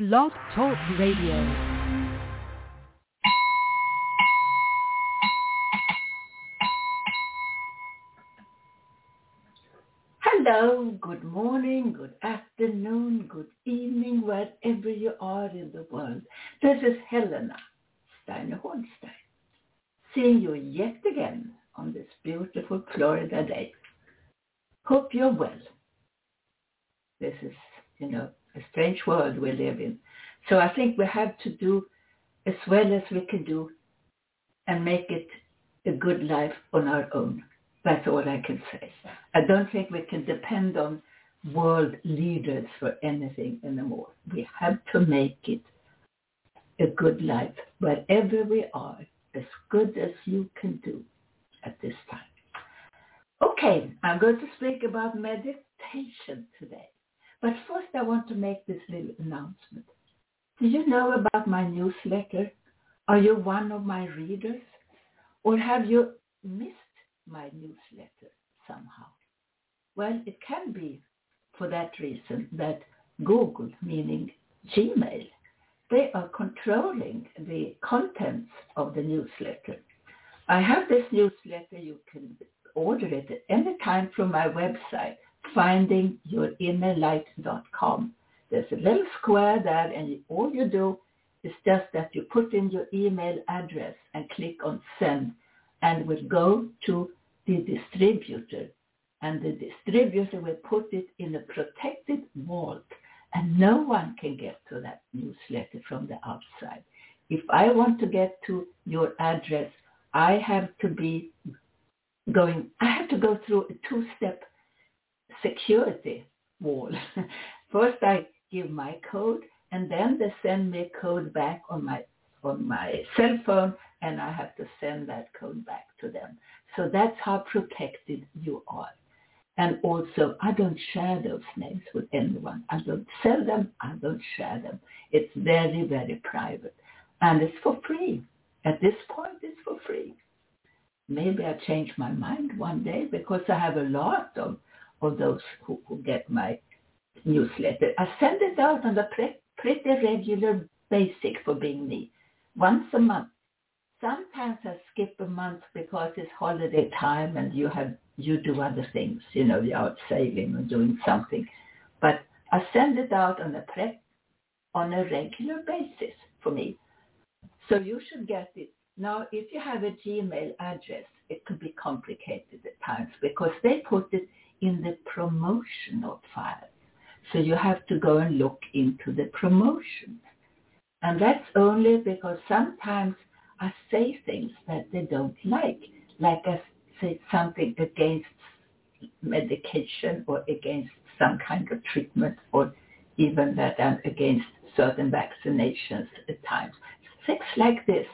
Blog Talk Radio. Hello, good morning, good afternoon, good evening, wherever you are in the world. This is Helena Steiner Hornstein, seeing you yet again on this beautiful Florida day. Hope you're well. This is, you know, a strange world we live in. So I think we have to do as well as we can do and make it a good life on our own. That's all I can say. I don't think we can depend on world leaders for anything anymore. We have to make it a good life wherever we are, as good as you can do at this time. Okay, I'm going to speak about meditation today. But first I want to make this little announcement. Do you know about my newsletter? Are you one of my readers? Or have you missed my newsletter somehow? Well, it can be for that reason that Google, meaning Gmail, they are controlling the contents of the newsletter. I have this newsletter. You can order it at any time from my website, findingyourinnerlight.com. There's a little square there and all you do is just that you put in your email address and click on send and it will go to the distributor and the distributor will put it in a protected vault and no one can get to that newsletter from the outside. If I want to get to your address, I have to be going, I have to go through a two-step security wall. First I give my code and then they send me a code back on my on my cell phone and I have to send that code back to them. So that's how protected you are. And also, I don't share those names with anyone. I don't sell them. I don't share them. It's very, very private. And it's for free. At this point, it's for free. Maybe I change my mind one day because I have a lot of, of those who, who get my newsletter. I send it out on a pre- pretty regular basic for being me, once a month. Sometimes I skip a month because it's holiday time and you have you do other things, you know, you're out sailing or doing something. But I send it out on a pre- on a regular basis for me. So you should get it. Now, if you have a Gmail address, it could be complicated at times because they put it in the promotional file. So you have to go and look into the promotion. And that's only because sometimes I say things that they don't like, like I say something against medication or against some kind of treatment or even that I'm against certain vaccinations at times. Things like this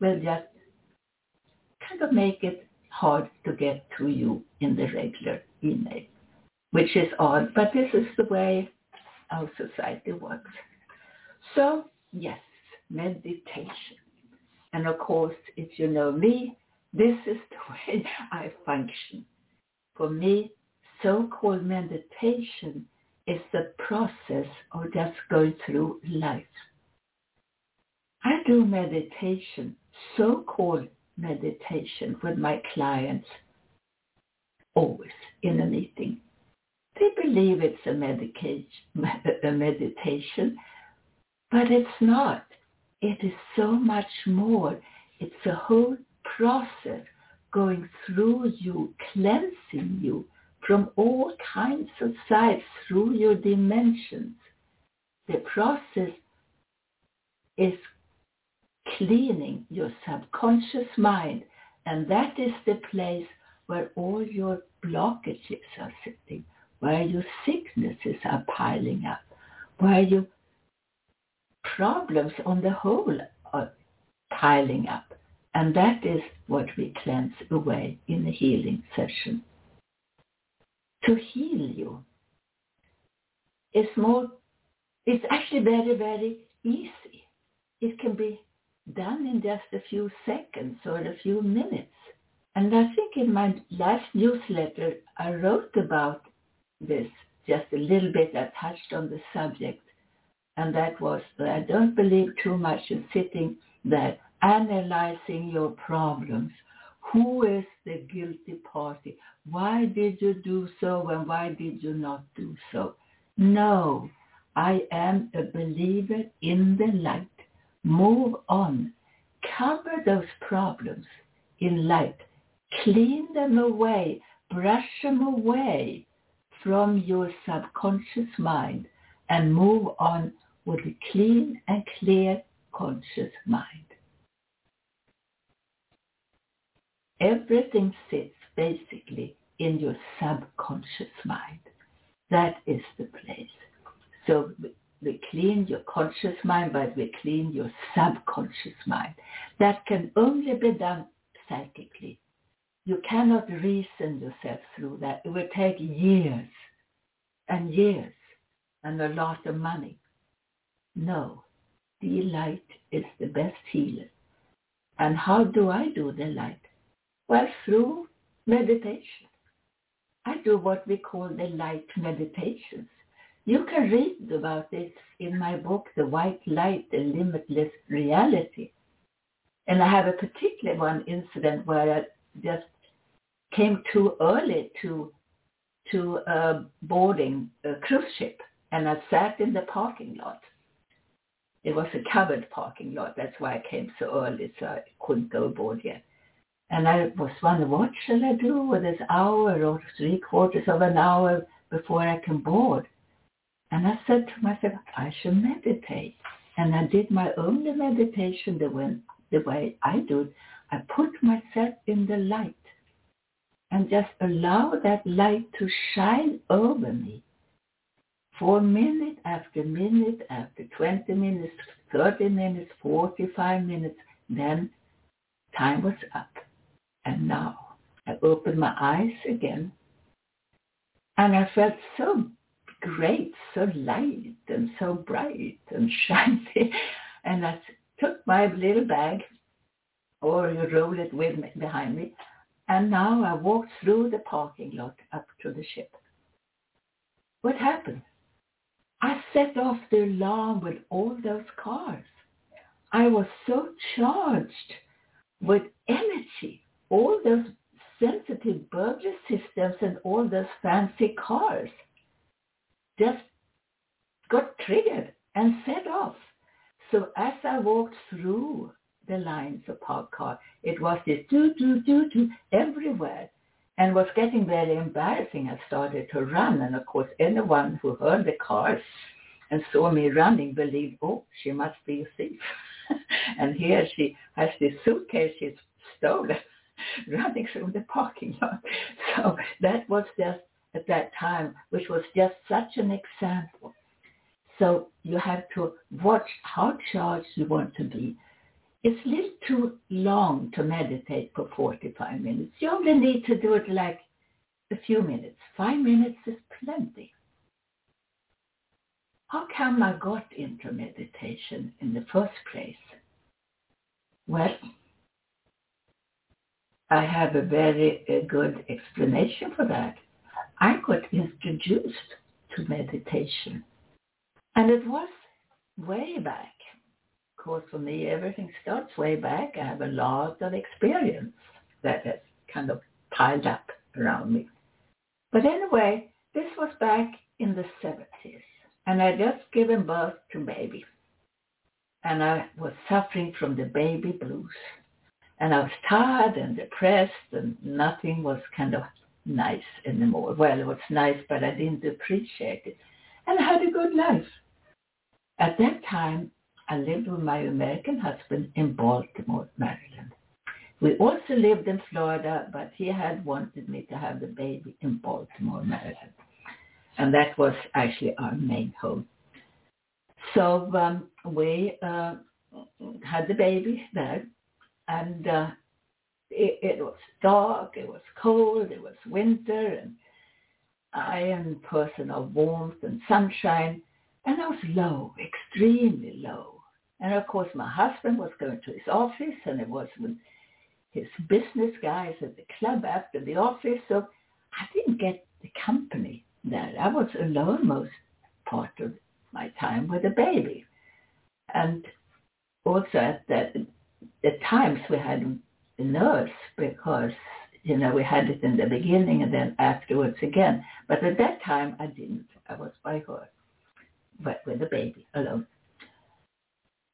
will just kind of make it hard to get to you in the regular email, which is odd, but this is the way our society works. So, yes, meditation. And of course, if you know me, this is the way I function. For me, so-called meditation is the process of just going through life. I do meditation, so-called meditation with my clients always in a meeting. They believe it's a, a meditation, but it's not. It is so much more. It's a whole process going through you, cleansing you from all kinds of sides through your dimensions. The process is cleaning your subconscious mind and that is the place where all your blockages are sitting, where your sicknesses are piling up, where your problems on the whole are piling up. And that is what we cleanse away in the healing session. To heal you is more, it's actually very, very easy. It can be done in just a few seconds or a few minutes. And I think in my last newsletter, I wrote about this just a little bit. I touched on the subject and that was that I don't believe too much in sitting there analyzing your problems. Who is the guilty party? Why did you do so and why did you not do so? No, I am a believer in the light. Move on. Cover those problems in light. Clean them away. Brush them away from your subconscious mind and move on with a clean and clear conscious mind. Everything sits basically in your subconscious mind. That is the place. So we clean your conscious mind, but we clean your subconscious mind. That can only be done psychically. You cannot reason yourself through that. It will take years and years and a lot of money. No, the light is the best healer. And how do I do the light? Well, through meditation. I do what we call the light meditations. You can read about this in my book, The White Light, The Limitless Reality. And I have a particular one incident where I just came too early to to a boarding a cruise ship and I sat in the parking lot. It was a covered parking lot. That's why I came so early, so I couldn't go aboard yet. And I was wondering, what shall I do with this hour or three quarters of an hour before I can board? And I said to myself, I should meditate. And I did my only meditation the way, the way I do. I put myself in the light and just allow that light to shine over me for minute after minute after 20 minutes, 30 minutes, 45 minutes. Then time was up. And now I opened my eyes again and I felt so great, so light and so bright and shiny. And I took my little bag or you roll it with me, behind me. And now I walked through the parking lot up to the ship. What happened? I set off the alarm with all those cars. I was so charged with energy, all those sensitive burglar systems and all those fancy cars just got triggered and set off. So as I walked through the lines of parked cars, it was this do do do do everywhere and was getting very embarrassing. I started to run, and of course, anyone who heard the cars and saw me running believed, oh, she must be a thief. and here she has this suitcase she's stolen, running through the parking lot. So that was just at that time, which was just such an example. So you have to watch how charged you want to be it's a little too long to meditate for 45 minutes. You only need to do it like a few minutes. Five minutes is plenty. How come I got into meditation in the first place? Well, I have a very a good explanation for that. I got introduced to meditation. And it was way back course, for me, everything starts way back. I have a lot of experience that has kind of piled up around me. But anyway, this was back in the 70s, and I just given birth to baby. And I was suffering from the baby blues. And I was tired and depressed, and nothing was kind of nice anymore. Well, it was nice, but I didn't appreciate it. And I had a good life. At that time, I lived with my American husband in Baltimore, Maryland. We also lived in Florida, but he had wanted me to have the baby in Baltimore, Maryland. And that was actually our main home. So um, we uh, had the baby there, and uh, it, it was dark, it was cold, it was winter, and I am a person of warmth and sunshine, and I was low, extremely low. And of course, my husband was going to his office, and it was with his business guys at the club after the office. So I didn't get the company there. I was alone most part of my time with the baby. And also at the, the times we had a nurse because, you know, we had it in the beginning and then afterwards again. But at that time I didn't. I was by her, but with the baby alone.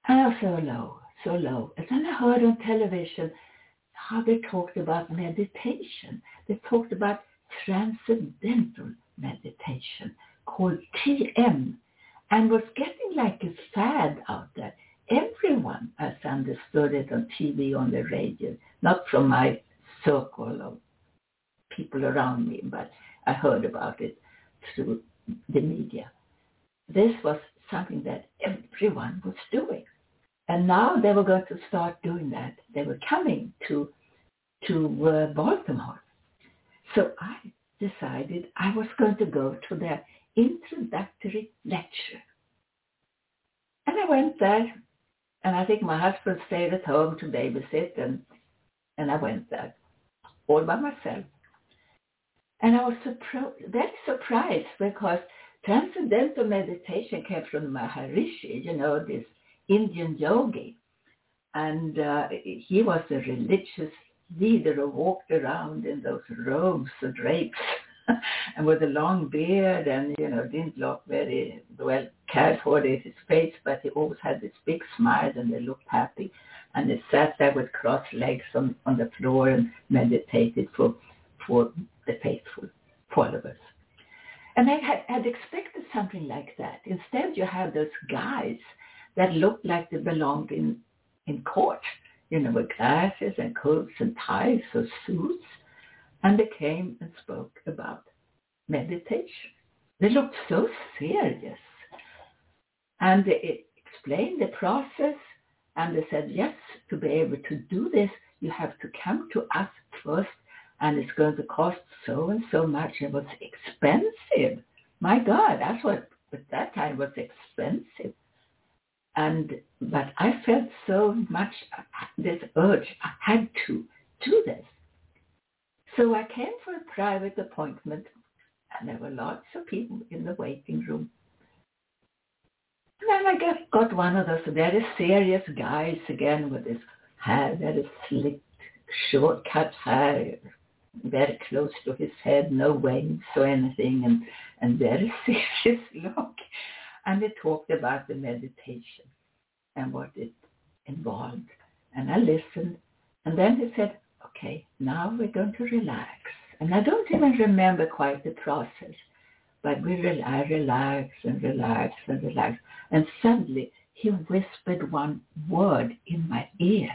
Was so low, so low. And then I heard on television how they talked about meditation. They talked about transcendental meditation called TM and was getting like a fad out there. Everyone has understood it on TV, on the radio, not from my circle of people around me, but I heard about it through the media. This was something that everyone was doing. And now they were going to start doing that. They were coming to to uh, Baltimore. So I decided I was going to go to their introductory lecture. And I went there, and I think my husband stayed at home to babysit, and, and I went there all by myself. And I was very surprised because transcendental meditation came from Maharishi, you know, this Indian yogi. And uh, he was a religious leader who walked around in those robes or drapes and with a long beard and, you know, didn't look very well cared for in his face, but he always had this big smile and they looked happy. And he sat there with crossed legs on, on the floor and meditated for, for the faithful followers. And I had, had expected something like that. Instead, you have those guys that looked like they belonged in, in court, you know, with glasses and coats and ties or suits. And they came and spoke about meditation. They looked so serious. And they explained the process and they said, yes, to be able to do this, you have to come to us first and it's going to cost so and so much. It was expensive. My God, that's what at that time was expensive. And but I felt so much this urge. I had to do this. So I came for a private appointment, and there were lots of people in the waiting room. And then I got, got one of those very serious guys again with his hair very slick, short cut hair, very close to his head, no wings or anything, and, and very serious look. And they talked about the meditation and what it involved. And I listened. And then he said, okay, now we're going to relax. And I don't even remember quite the process, but we re- I relaxed and relaxed and relaxed. And suddenly he whispered one word in my ear.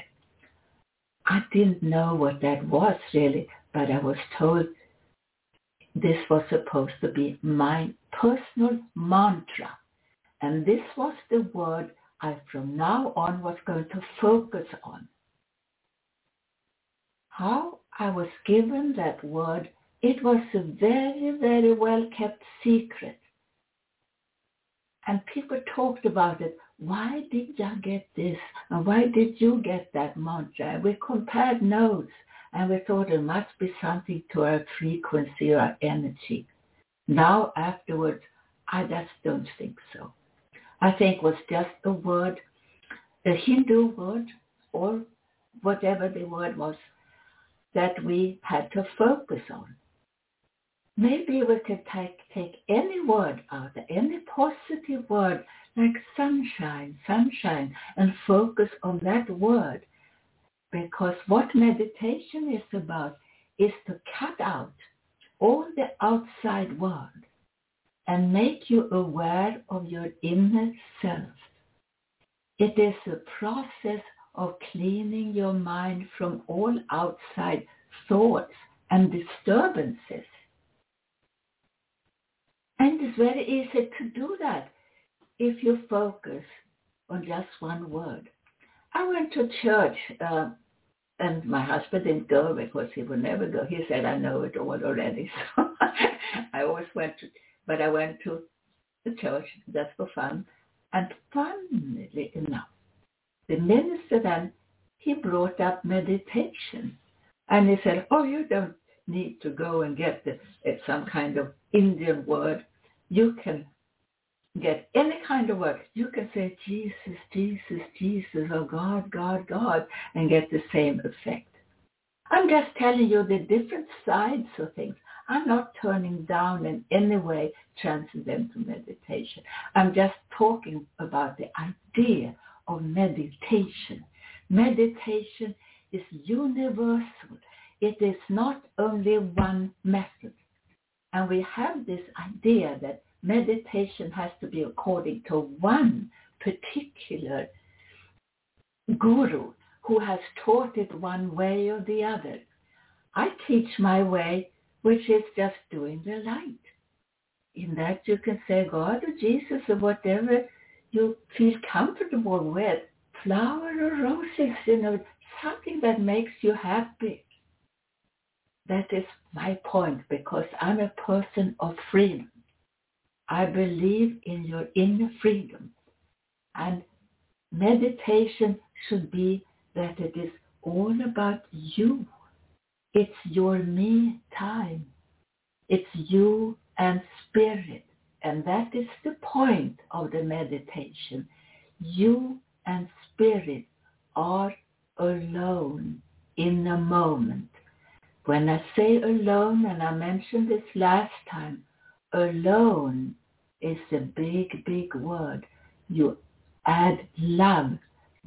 I didn't know what that was really, but I was told this was supposed to be my personal mantra. And this was the word I from now on was going to focus on. How I was given that word, it was a very, very well kept secret. And people talked about it. Why did you get this? And why did you get that mantra? We compared notes and we thought it must be something to our frequency or our energy. Now afterwards, I just don't think so. I think was just a word, a Hindu word, or whatever the word was, that we had to focus on. Maybe we could take, take any word out, any positive word like sunshine, sunshine, and focus on that word because what meditation is about is to cut out all the outside world and make you aware of your inner self. It is a process of cleaning your mind from all outside thoughts and disturbances. And it's very easy to do that if you focus on just one word. I went to church uh, and my husband didn't go because he would never go. He said, I know it all already. So I always went to, but I went to the church just for fun. And funnily enough, the minister then, he brought up meditation. And he said, oh, you don't need to go and get the, eh, some kind of Indian word. You can get any kind of word, you can say Jesus, Jesus, Jesus, or God, God, God, and get the same effect. I'm just telling you the different sides of things. I'm not turning down in any way transcendental meditation. I'm just talking about the idea of meditation. Meditation is universal. It is not only one method. And we have this idea that meditation has to be according to one particular guru who has taught it one way or the other. I teach my way, which is just doing the light. In that you can say God or Jesus or whatever you feel comfortable with. Flower or roses, you know, something that makes you happy. That is my point because I'm a person of freedom. I believe in your inner freedom. And meditation should be that it is all about you. It's your me time. It's you and spirit. And that is the point of the meditation. You and spirit are alone in a moment. When I say alone, and I mentioned this last time, alone is a big, big word. You add love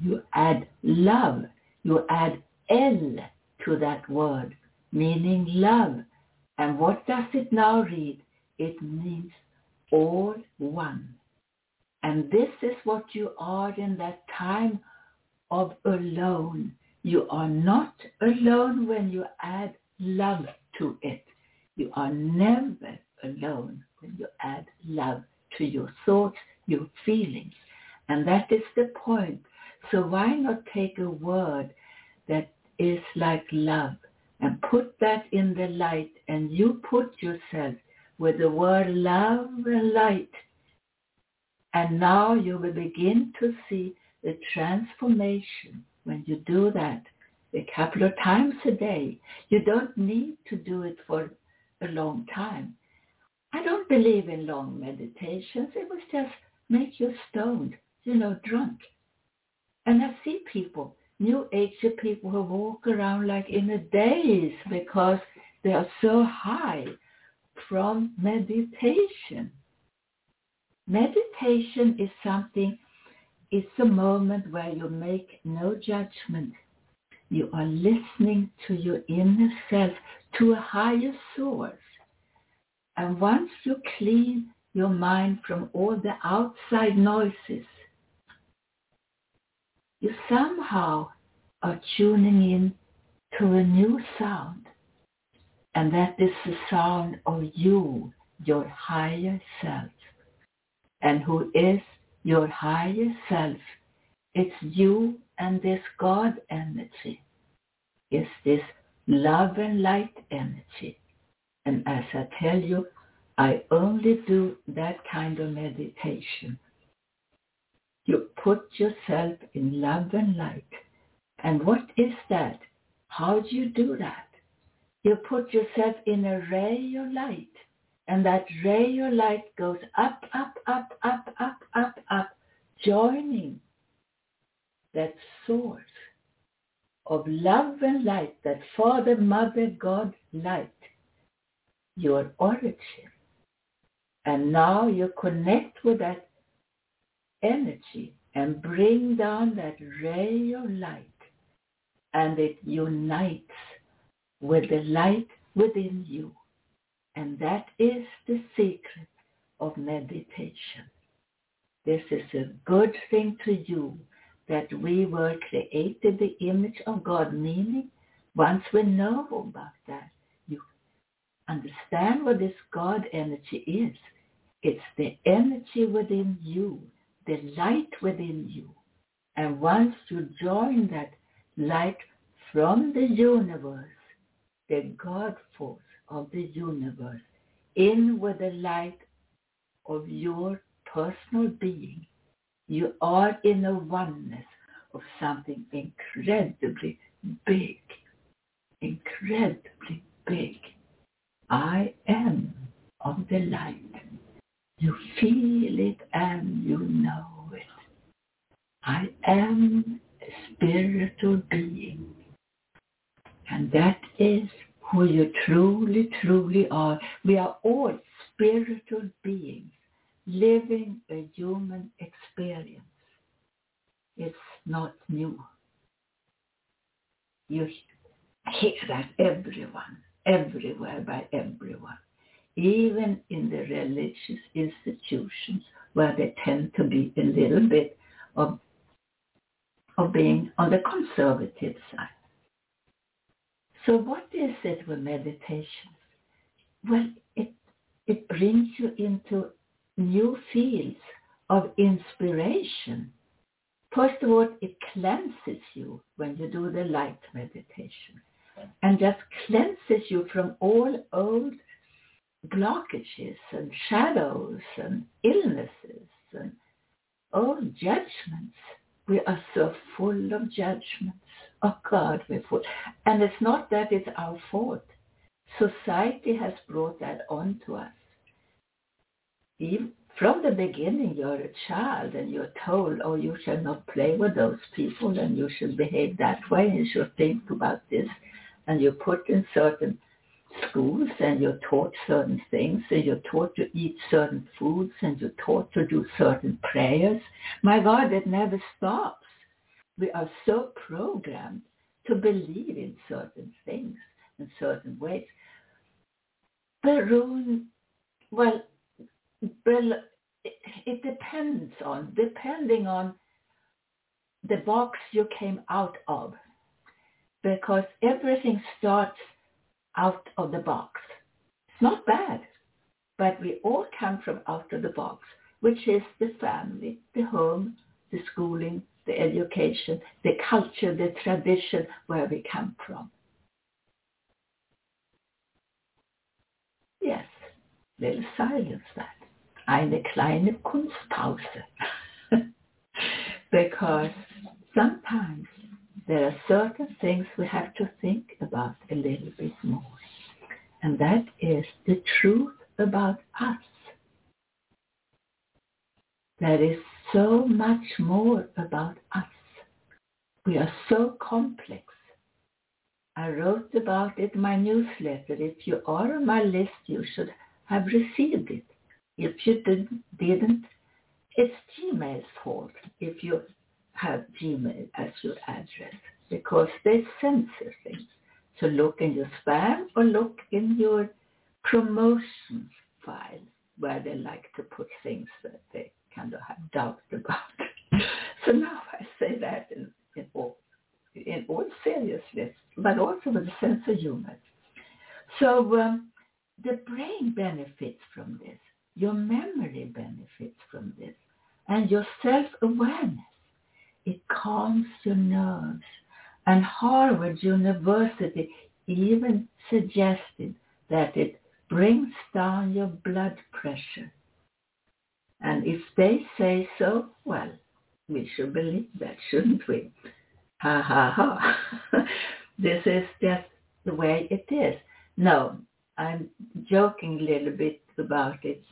you add love. You add L to that word, meaning love. And what does it now read? It means all one. And this is what you are in that time of alone. You are not alone when you add love to it. You are never alone when you add love to your thoughts, your feelings. And that is the point so why not take a word that is like love and put that in the light and you put yourself with the word love and light. And now you will begin to see the transformation when you do that a couple of times a day. You don't need to do it for a long time. I don't believe in long meditations. It will just make you stoned, you know, drunk. And I see people, new age people who walk around like in a daze because they are so high from meditation. Meditation is something, it's a moment where you make no judgment. You are listening to your inner self, to a higher source. And once you clean your mind from all the outside noises, you somehow are tuning in to a new sound. And that is the sound of you, your higher self. And who is your higher self? It's you and this God energy. It's this love and light energy. And as I tell you, I only do that kind of meditation you put yourself in love and light. And what is that? How do you do that? You put yourself in a ray of light. And that ray of light goes up, up, up, up, up, up, up, joining that source of love and light, that Father, Mother, God light, your origin. And now you connect with that energy and bring down that ray of light and it unites with the light within you. And that is the secret of meditation. This is a good thing to you that we were created the image of God, meaning once we know about that, you understand what this God energy is. It's the energy within you the light within you. And once you join that light from the universe, the God force of the universe, in with the light of your personal being, you are in a oneness of something incredibly big, incredibly big. I am of the light. You feel it and you know it. I am a spiritual being. And that is who you truly, truly are. We are all spiritual beings living a human experience. It's not new. You hear that everyone, everywhere by everyone, even in the religious institutions where they tend to be a little bit of, of being on the conservative side. So what is it with meditation? Well, it, it brings you into new fields of inspiration. First of all, it cleanses you when you do the light meditation and just cleanses you from all old blockages and shadows and illnesses and old judgments. We are so full of judgments. Oh God, we're full. And it's not that it's our fault. Society has brought that on to us. Even from the beginning, you're a child and you're told, oh, you shall not play with those people and you should behave that way and you should think about this. And you're put in certain schools and you're taught certain things and you're taught to eat certain foods and you're taught to do certain prayers. My God, it never stops. We are so programmed to believe in certain things in certain ways. Barun, well, well, it depends on, depending on the box you came out of. Because everything starts out of the box. It's not bad, but we all come from out of the box, which is the family, the home, the schooling, the education, the culture, the tradition where we come from. Yes, little silence that. Eine kleine Kunstpause. because sometimes there are certain things we have to think about a little bit more. And that is the truth about us. There is so much more about us. We are so complex. I wrote about it in my newsletter. If you are on my list, you should have received it. If you didn't, it's Gmail's fault if you have Gmail as your address because they censor things. So look in your spam or look in your promotions file where they like to put things that they kind of have doubts about. so now I say that in, in, all, in all seriousness, but also with a sense of humor. So um, the brain benefits from this. Your memory benefits from this. And your self-awareness. It calms your nerves. And Harvard University even suggested that it brings down your blood pressure. And if they say so, well, we should believe that, shouldn't we? Ha ha ha. this is just the way it is. No, I'm joking a little bit about it,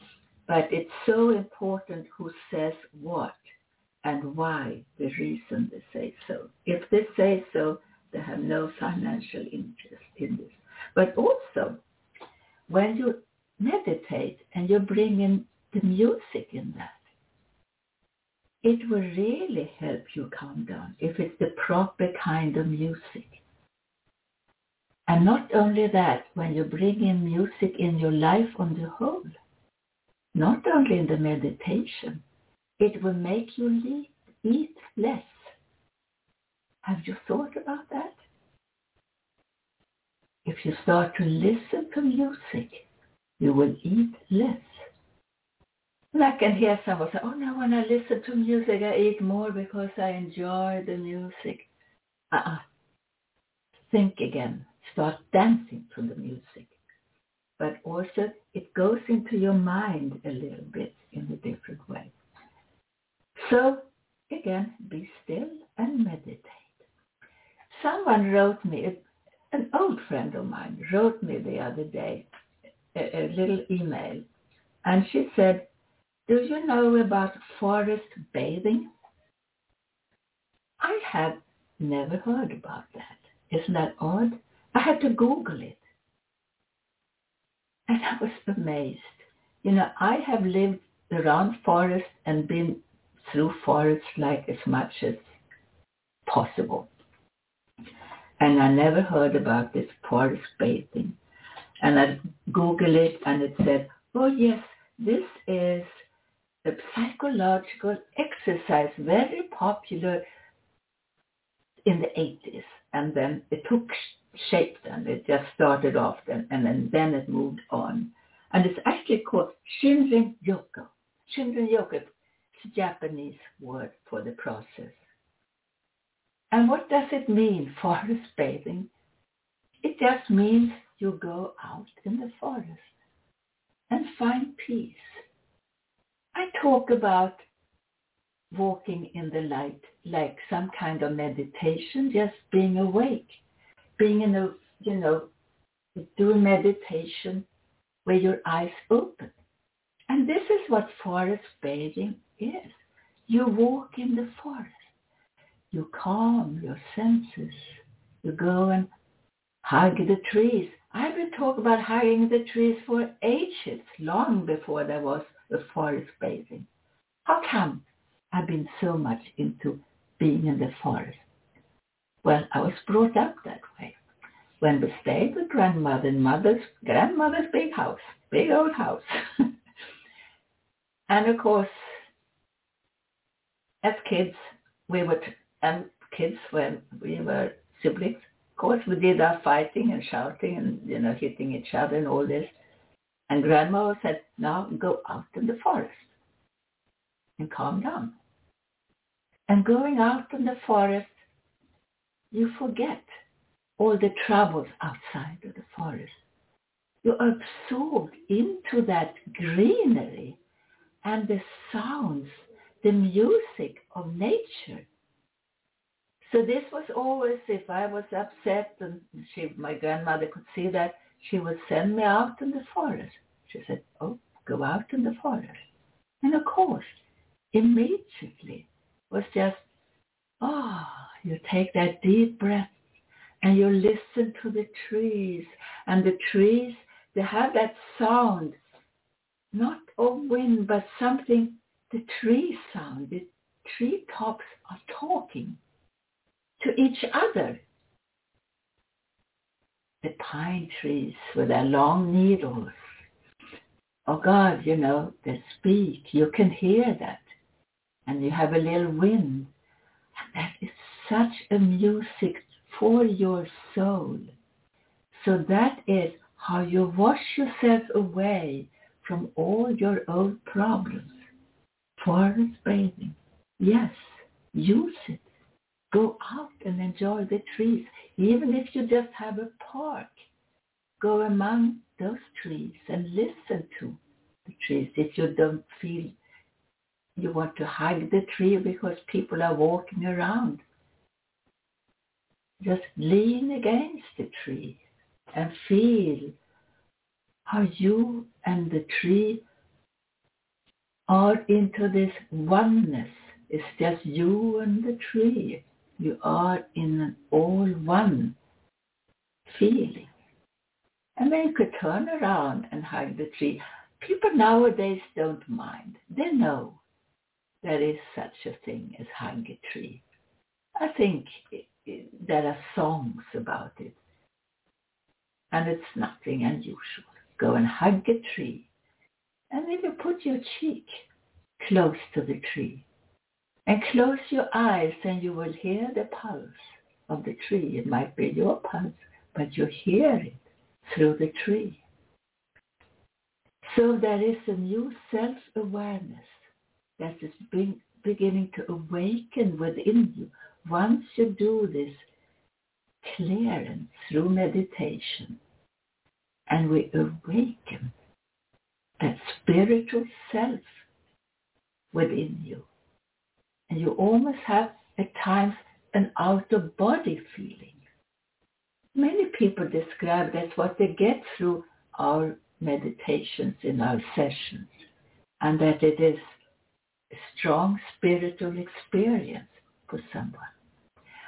but it's so important who says what and why, the reason they say so. If they say so, they have no financial interest in this. But also, when you meditate and you bring in the music in that, it will really help you calm down if it's the proper kind of music. And not only that, when you bring in music in your life on the whole, not only in the meditation, it will make you eat less. Have you thought about that? If you start to listen to music, you will eat less. And I can hear someone say, oh no, when I listen to music, I eat more because I enjoy the music. Uh-uh. Think again. Start dancing to the music. But also it goes into your mind a little bit in a different way. So again, be still and meditate. Someone wrote me, an old friend of mine wrote me the other day a, a little email and she said, Do you know about forest bathing? I have never heard about that. Isn't that odd? I had to Google it. And I was amazed. You know, I have lived around forests and been through forests like as much as possible. And I never heard about this forest bathing. And I Googled it and it said, oh yes, this is a psychological exercise very popular in the 80s. And then it took shape then. It just started off then, and then, then it moved on. And it's actually called Shinrin Yoku. Shinrin Yoku is a Japanese word for the process. And what does it mean, forest bathing? It just means you go out in the forest and find peace. I talk about walking in the light like some kind of meditation, just being awake, being in a, you know, do meditation where your eyes open. And this is what forest bathing is. You walk in the forest. You calm your senses. You go and hug the trees. I've been talking about hugging the trees for ages, long before there was a forest bathing. How come I've been so much into being in the forest? Well, I was brought up that way. When we stayed with grandmother and mother's grandmother's big house, big old house. and of course, as kids, we were, and kids when we were siblings, of course, we did our fighting and shouting and, you know, hitting each other and all this. And grandma said, now go out in the forest and calm down. And going out in the forest, you forget all the troubles outside of the forest. You're absorbed into that greenery and the sounds, the music of nature. So this was always, if I was upset, and she, my grandmother could see that, she would send me out in the forest. She said, oh, go out in the forest. And of course, immediately was just, oh, you take that deep breath and you listen to the trees. And the trees, they have that sound, not of wind, but something, the tree sound. The tree tops are talking to each other. The pine trees with their long needles. Oh God, you know, they speak. You can hear that. And you have a little wind. And that is such a music for your soul. So that is how you wash yourself away from all your old problems. Forest bathing. Yes, use it. Go out and enjoy the trees. Even if you just have a park, go among those trees and listen to the trees. If you don't feel you want to hug the tree because people are walking around, just lean against the tree and feel how you and the tree are into this oneness. It's just you and the tree you are in an all one feeling. And then you could turn around and hug the tree. People nowadays don't mind. They know there is such a thing as hug a tree. I think it, it, there are songs about it. And it's nothing unusual. Go and hug a tree. And you put your cheek close to the tree and close your eyes and you will hear the pulse of the tree. It might be your pulse, but you hear it through the tree. So there is a new self-awareness that is being, beginning to awaken within you once you do this clearance through meditation and we awaken that spiritual self within you and you almost have at times an out-of-body feeling. Many people describe that's what they get through our meditations in our sessions. and that it is a strong spiritual experience for someone.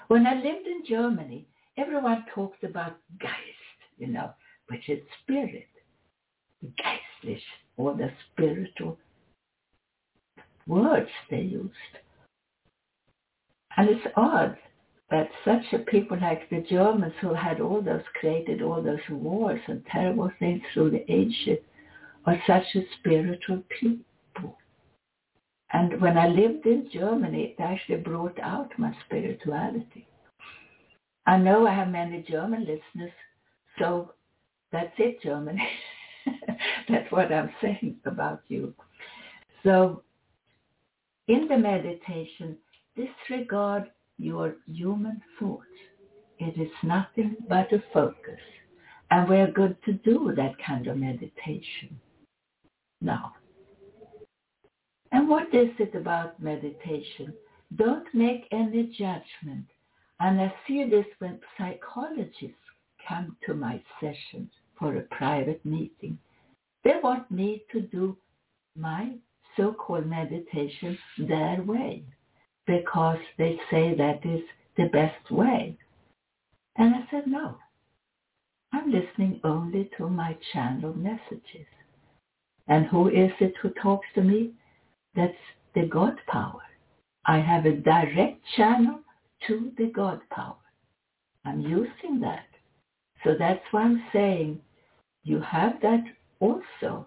When I lived in Germany, everyone talked about Geist, you know, which is spirit, geistlich, or the spiritual words they used. And it's odd that such a people like the Germans who had all those created all those wars and terrible things through the ages are such a spiritual people. And when I lived in Germany, it actually brought out my spirituality. I know I have many German listeners, so that's it, Germany. that's what I'm saying about you. So in the meditation, disregard your human thoughts. It is nothing but a focus. And we're good to do that kind of meditation now. And what is it about meditation? Don't make any judgment. And I see this when psychologists come to my sessions for a private meeting. They want me to do my so-called meditation their way because they say that is the best way. And I said, no, I'm listening only to my channel messages. And who is it who talks to me? That's the God power. I have a direct channel to the God power. I'm using that. So that's why I'm saying you have that also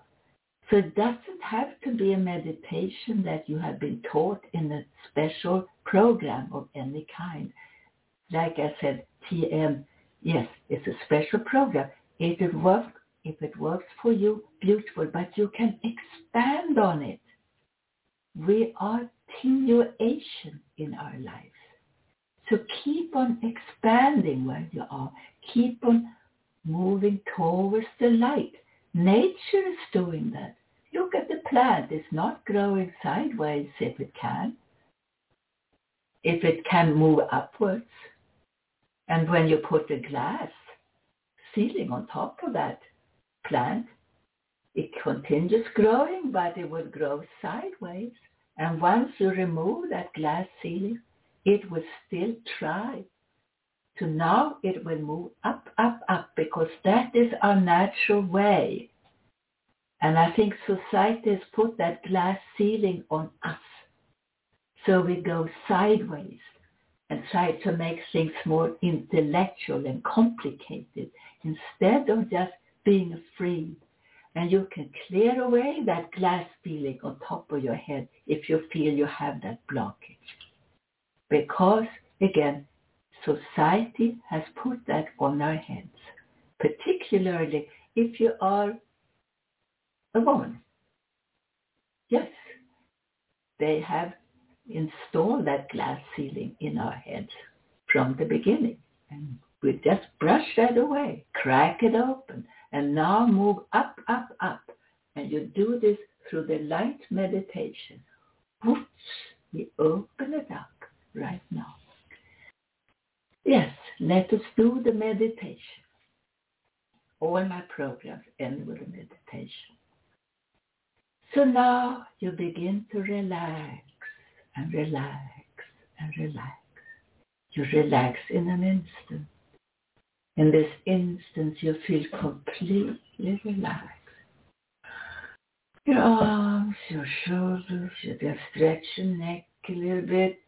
so it doesn't have to be a meditation that you have been taught in a special program of any kind. Like I said, TM, yes, it's a special program. If it works, if it works for you, beautiful, but you can expand on it. We are continuation in our lives. So keep on expanding where you are. Keep on moving towards the light. Nature is doing that. Look at the plant. It's not growing sideways if it can. If it can move upwards. And when you put a glass ceiling on top of that plant, it continues growing, but it will grow sideways. And once you remove that glass ceiling, it will still try to now it will move up, up, up, because that is our natural way and I think society has put that glass ceiling on us. So we go sideways and try to make things more intellectual and complicated instead of just being free. And you can clear away that glass ceiling on top of your head if you feel you have that blockage. Because, again, society has put that on our heads, particularly if you are a woman. Yes, they have installed that glass ceiling in our heads from the beginning. And we just brush that away, crack it open, and now move up, up, up. And you do this through the light meditation. Whoops, we open it up right now. Yes, let us do the meditation. All my programs end with a meditation. So now you begin to relax and relax and relax. You relax in an instant. In this instant you feel completely relaxed. Your arms, your shoulders, you just stretch your neck a little bit.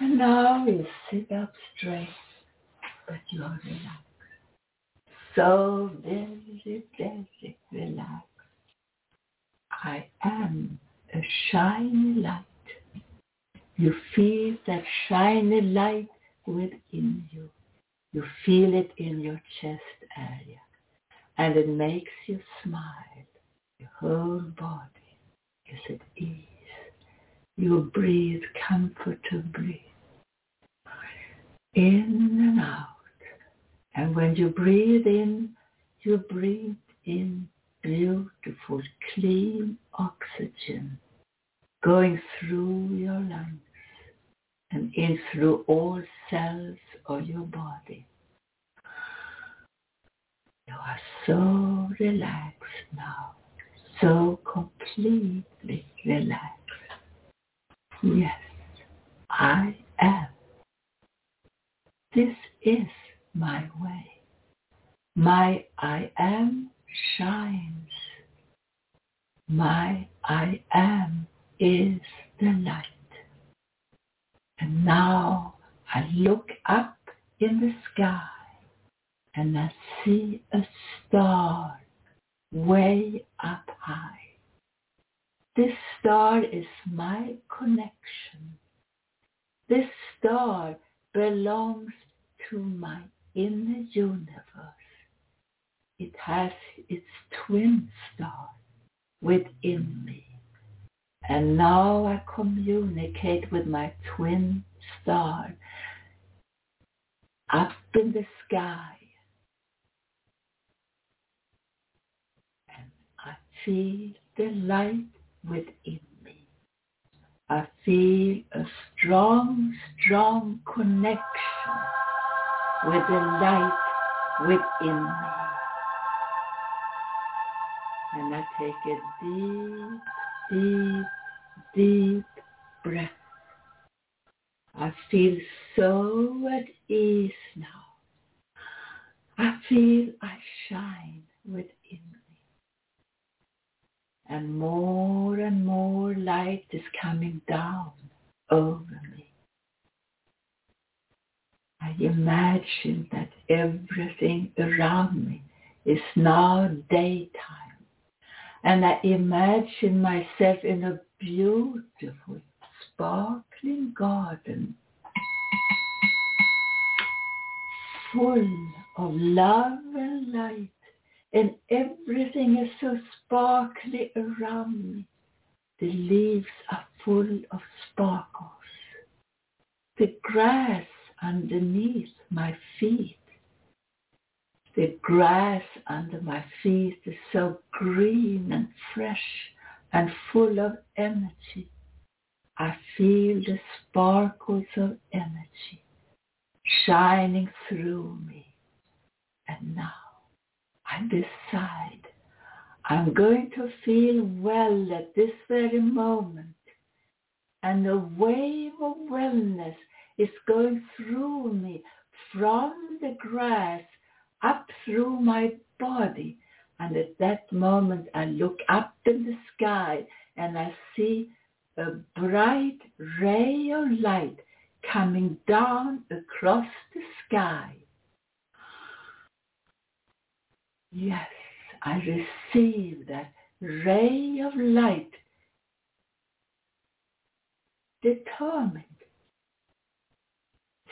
And now you sit up straight, but you are relaxed. So very, very relaxed. I am a shiny light. You feel that shiny light within you. You feel it in your chest area. And it makes you smile. Your whole body is at ease. You breathe comfortably in and out. And when you breathe in, you breathe in beautiful, clean oxygen going through your lungs and in through all cells of your body. You are so relaxed now, so completely relaxed. Yes, I am. This is my way. My I am shines. My I am is the light. And now I look up in the sky and I see a star way up high. This star is my connection. This star belongs to my inner universe. It has its twin star within me. And now I communicate with my twin star up in the sky. And I feel the light within me. I feel a strong, strong connection with the light within me. And I take a deep, deep, deep breath. I feel so at ease now. I feel I shine within me. And more and more light is coming down over me. I imagine that everything around me is now daytime and I imagine myself in a beautiful, sparkling garden full of love and light and everything is so sparkly around me. The leaves are full of sparkles. The grass underneath my feet the grass under my feet is so green and fresh and full of energy. I feel the sparkles of energy shining through me. And now I decide I'm going to feel well at this very moment. And a wave of wellness is going through me from the grass up through my body. And at that moment, I look up in the sky and I see a bright ray of light coming down across the sky. Yes, I receive that ray of light determined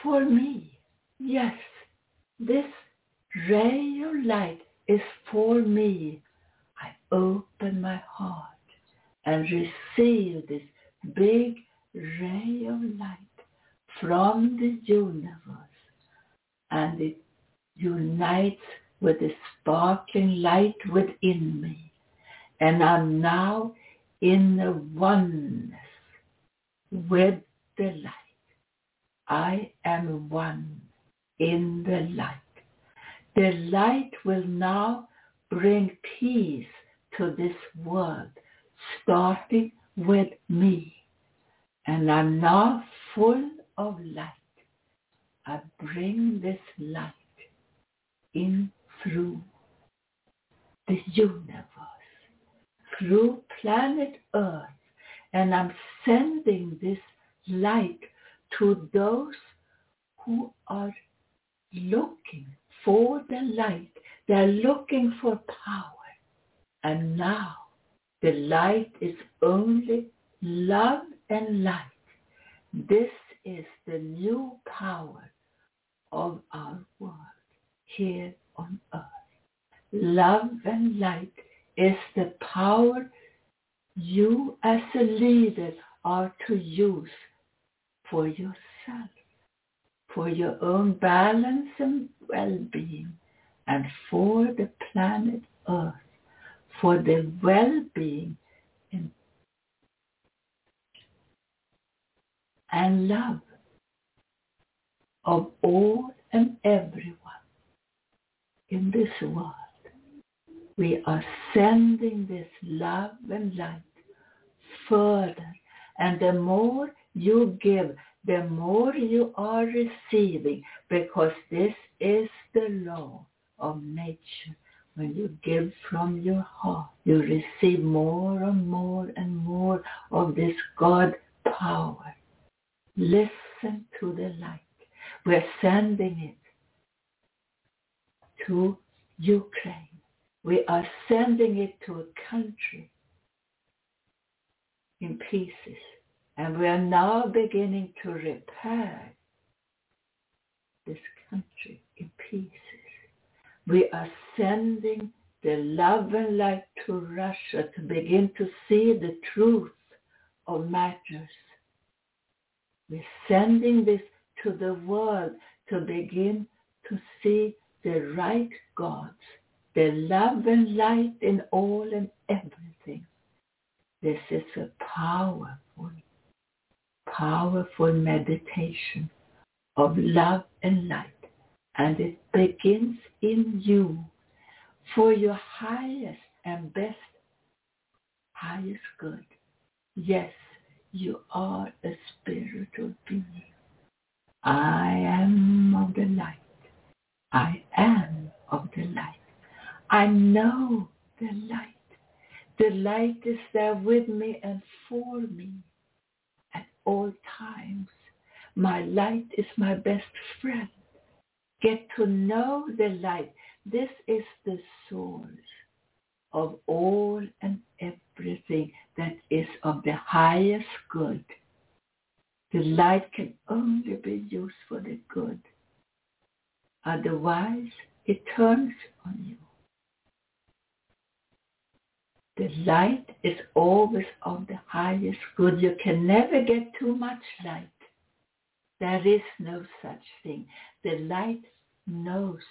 for me. Yes, this ray of light is for me. I open my heart and receive this big ray of light from the universe and it unites with the sparkling light within me. And I'm now in the oneness with the light. I am one in the light. The light will now bring peace to this world, starting with me. And I'm now full of light. I bring this light in through the universe, through planet Earth, and I'm sending this light to those who are looking for the light. They're looking for power. And now the light is only love and light. This is the new power of our world here on earth. Love and light is the power you as a leader are to use for yourself for your own balance and well-being and for the planet Earth, for the well-being and, and love of all and everyone in this world. We are sending this love and light further. And the more you give, the more you are receiving because this is the law of nature. When you give from your heart, you receive more and more and more of this God power. Listen to the light. We're sending it to Ukraine. We are sending it to a country in pieces. And we are now beginning to repair this country in pieces. We are sending the love and light to Russia to begin to see the truth of matters. We're sending this to the world to begin to see the right gods, the love and light in all and everything. This is a powerful, powerful meditation of love and light. And it begins in you for your highest and best, highest good. Yes, you are a spiritual being. I am of the light. I am of the light. I know the light. The light is there with me and for me all times. My light is my best friend. Get to know the light. This is the source of all and everything that is of the highest good. The light can only be used for the good. Otherwise, it turns on you. The light is always of the highest good. You can never get too much light. There is no such thing. The light knows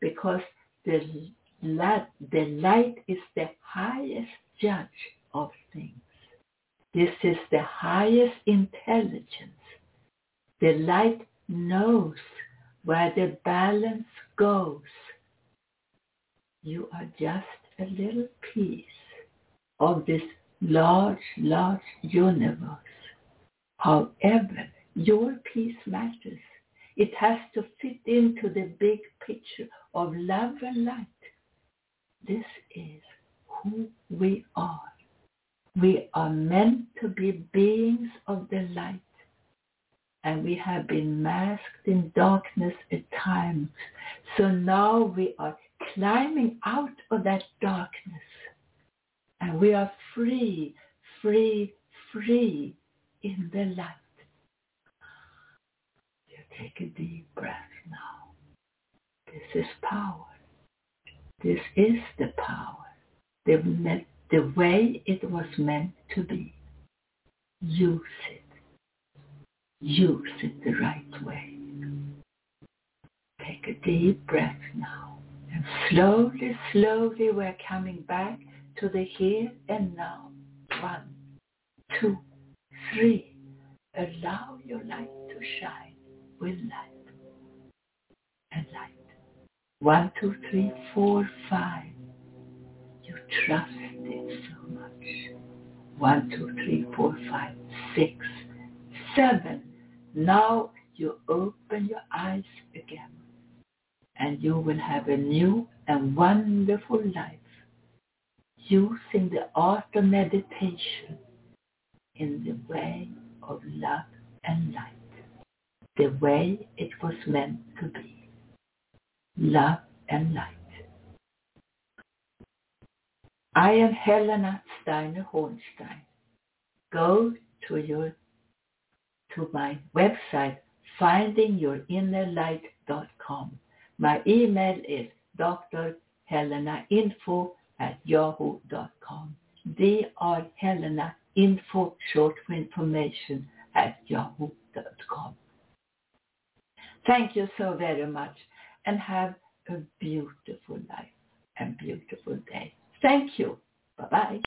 because the light, the light is the highest judge of things. This is the highest intelligence. The light knows where the balance goes. You are just a little piece of this large, large universe. However, your piece matters. It has to fit into the big picture of love and light. This is who we are. We are meant to be beings of the light. And we have been masked in darkness at times. So now we are climbing out of that darkness. And we are free, free, free in the light. You take a deep breath now. This is power. This is the power. The, the way it was meant to be. Use it. Use it the right way. Take a deep breath now. And slowly, slowly we're coming back to the here and now. One, two, three. Allow your light to shine with light and light. One, two, three, four, five. You trust it so much. One, two, three, four, five, six, seven. Now you open your eyes again and you will have a new and wonderful life using the art of meditation in the way of love and light, the way it was meant to be, love and light. I am Helena Steiner Hornstein. Go to your to my website findingyourinnerlight.com. My email is drhelenainfo at yahoo.com. Dr. Helena info short for information at yahoo.com. Thank you so very much and have a beautiful life and beautiful day. Thank you. Bye-bye.